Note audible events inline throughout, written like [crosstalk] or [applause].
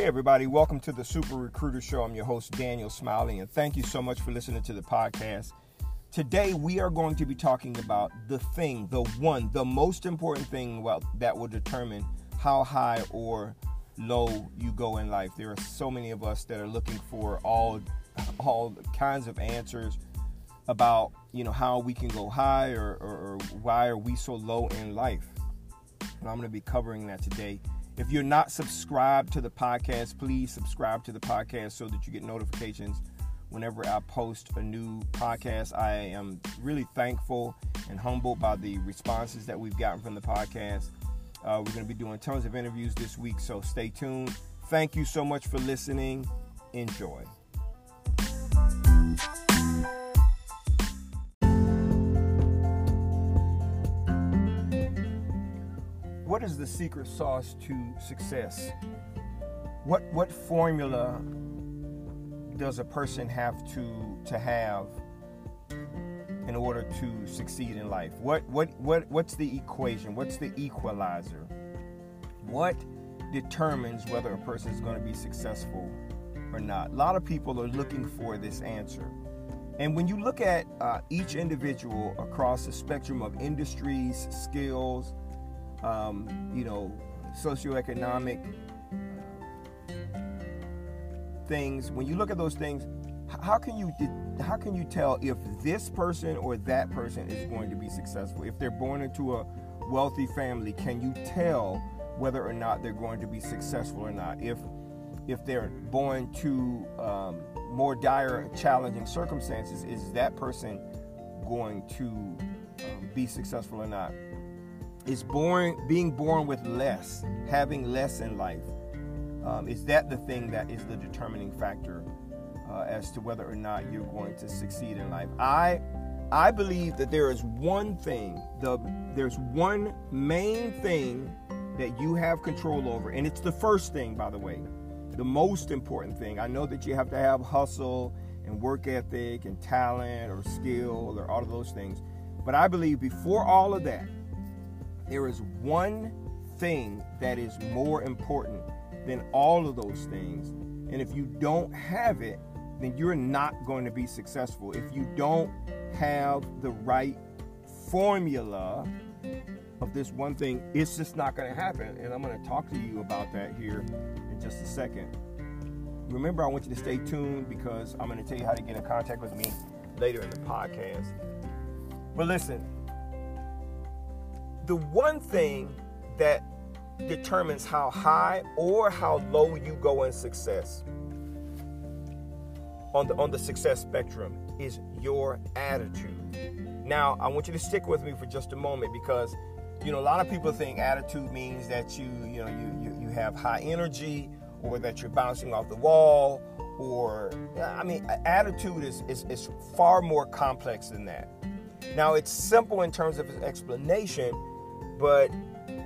Hey, everybody, welcome to the Super Recruiter Show. I'm your host, Daniel Smiley, and thank you so much for listening to the podcast. Today, we are going to be talking about the thing, the one, the most important thing that will determine how high or low you go in life. There are so many of us that are looking for all, all kinds of answers about you know how we can go high or, or, or why are we so low in life. And I'm going to be covering that today. If you're not subscribed to the podcast, please subscribe to the podcast so that you get notifications whenever I post a new podcast. I am really thankful and humbled by the responses that we've gotten from the podcast. Uh, we're going to be doing tons of interviews this week, so stay tuned. Thank you so much for listening. Enjoy. What is the secret sauce to success? What what formula does a person have to to have in order to succeed in life? What what what what's the equation? What's the equalizer? What determines whether a person is going to be successful or not? A lot of people are looking for this answer. And when you look at uh, each individual across the spectrum of industries, skills, um, you know, socioeconomic things. When you look at those things, how can you how can you tell if this person or that person is going to be successful? If they're born into a wealthy family, can you tell whether or not they're going to be successful or not? If if they're born to um, more dire, challenging circumstances, is that person going to um, be successful or not? Is born being born with less, having less in life. Um, is that the thing that is the determining factor uh, as to whether or not you're going to succeed in life? I I believe that there is one thing, the there's one main thing that you have control over, and it's the first thing, by the way, the most important thing. I know that you have to have hustle and work ethic and talent or skill or all of those things, but I believe before all of that, there is one thing that is more important than all of those things. And if you don't have it, then you're not going to be successful. If you don't have the right formula of this one thing, it's just not going to happen. And I'm going to talk to you about that here in just a second. Remember, I want you to stay tuned because I'm going to tell you how to get in contact with me later in the podcast. But listen, the one thing that determines how high or how low you go in success on the on the success spectrum is your attitude. Now, I want you to stick with me for just a moment because you know a lot of people think attitude means that you you know you you, you have high energy or that you're bouncing off the wall or I mean attitude is, is is far more complex than that. Now it's simple in terms of its explanation, but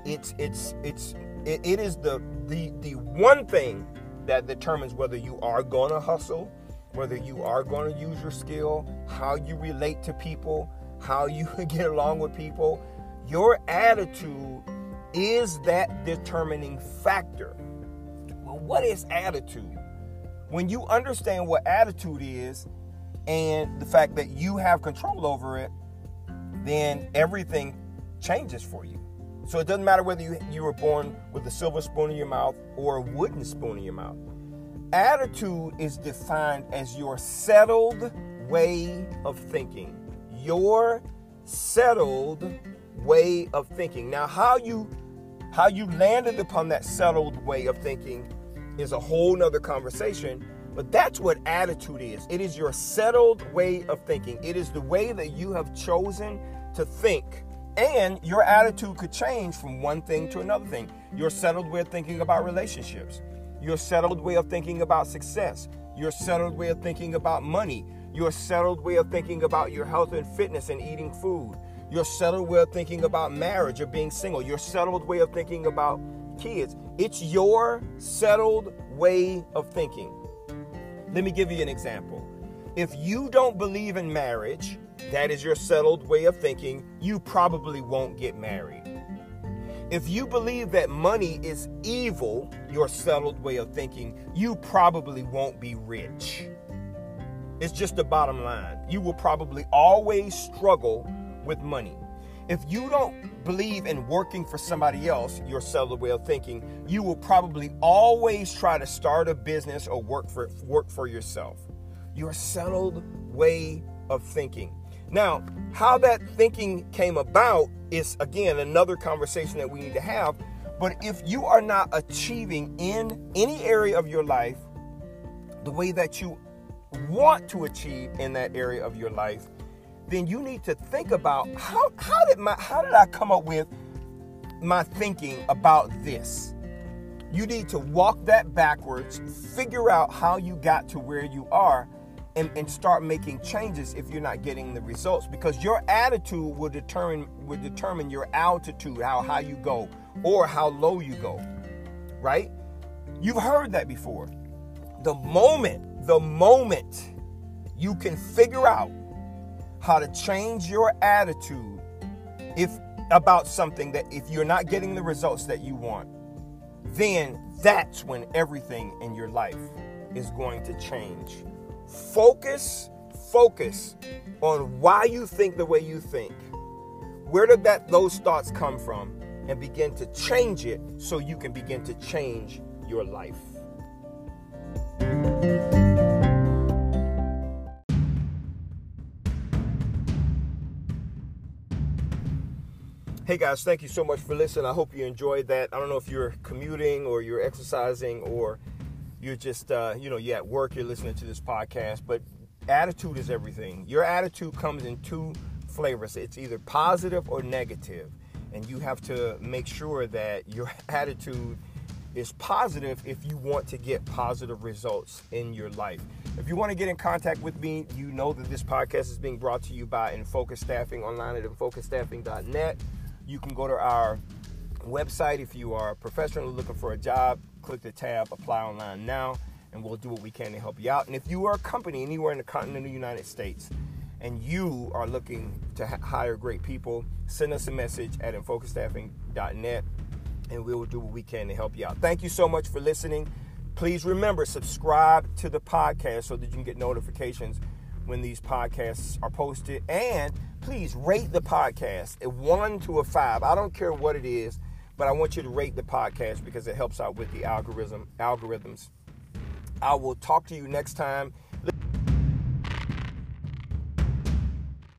it's it's it's it, it is the the the one thing that determines whether you are going to hustle, whether you are going to use your skill, how you relate to people, how you [laughs] get along with people. Your attitude is that determining factor. Well, what is attitude? When you understand what attitude is and the fact that you have control over it, then everything changes for you. So it doesn't matter whether you, you were born with a silver spoon in your mouth or a wooden spoon in your mouth. Attitude is defined as your settled way of thinking. Your settled way of thinking. Now, how you how you landed upon that settled way of thinking is a whole nother conversation. But that's what attitude is. It is your settled way of thinking. It is the way that you have chosen to think and your attitude could change from one thing to another thing. Your settled way of thinking about relationships, your settled way of thinking about success, your settled way of thinking about money, your settled way of thinking about your health and fitness and eating food, your settled way of thinking about marriage or being single, your settled way of thinking about kids. It's your settled way of thinking. Let me give you an example. If you don't believe in marriage, that is your settled way of thinking, you probably won't get married. If you believe that money is evil, your settled way of thinking, you probably won't be rich. It's just the bottom line. You will probably always struggle with money. If you don't believe in working for somebody else, your settled way of thinking, you will probably always try to start a business or work for work for yourself. Your settled way of thinking. Now, how that thinking came about is again another conversation that we need to have. But if you are not achieving in any area of your life the way that you want to achieve in that area of your life, then you need to think about how, how did my how did I come up with my thinking about this? You need to walk that backwards, figure out how you got to where you are, and, and start making changes if you're not getting the results because your attitude will determine will determine your altitude, how high you go or how low you go. Right? You've heard that before. The moment, the moment you can figure out how to change your attitude if about something that if you're not getting the results that you want, then that's when everything in your life is going to change. Focus, focus on why you think the way you think. Where did that those thoughts come from? And begin to change it so you can begin to change your life. Hey guys, thank you so much for listening. I hope you enjoyed that. I don't know if you're commuting or you're exercising or you're just uh, you know you're at work you're listening to this podcast but attitude is everything your attitude comes in two flavors it's either positive or negative and you have to make sure that your [laughs] attitude is positive if you want to get positive results in your life. If you want to get in contact with me, you know that this podcast is being brought to you by Infocus Staffing online at infocusstaffing.net. You can go to our website. If you are professionally looking for a job click the tab apply online now and we'll do what we can to help you out. And if you are a company anywhere in the continental united states and you are looking to hire great people send us a message at infocusstaffing.net and we will do what we can to help you out. Thank you so much for listening. Please remember subscribe to the podcast so that you can get notifications when these podcasts are posted. And please rate the podcast a one to a five. I don't care what it is but I want you to rate the podcast because it helps out with the algorithm algorithms. I will talk to you next time.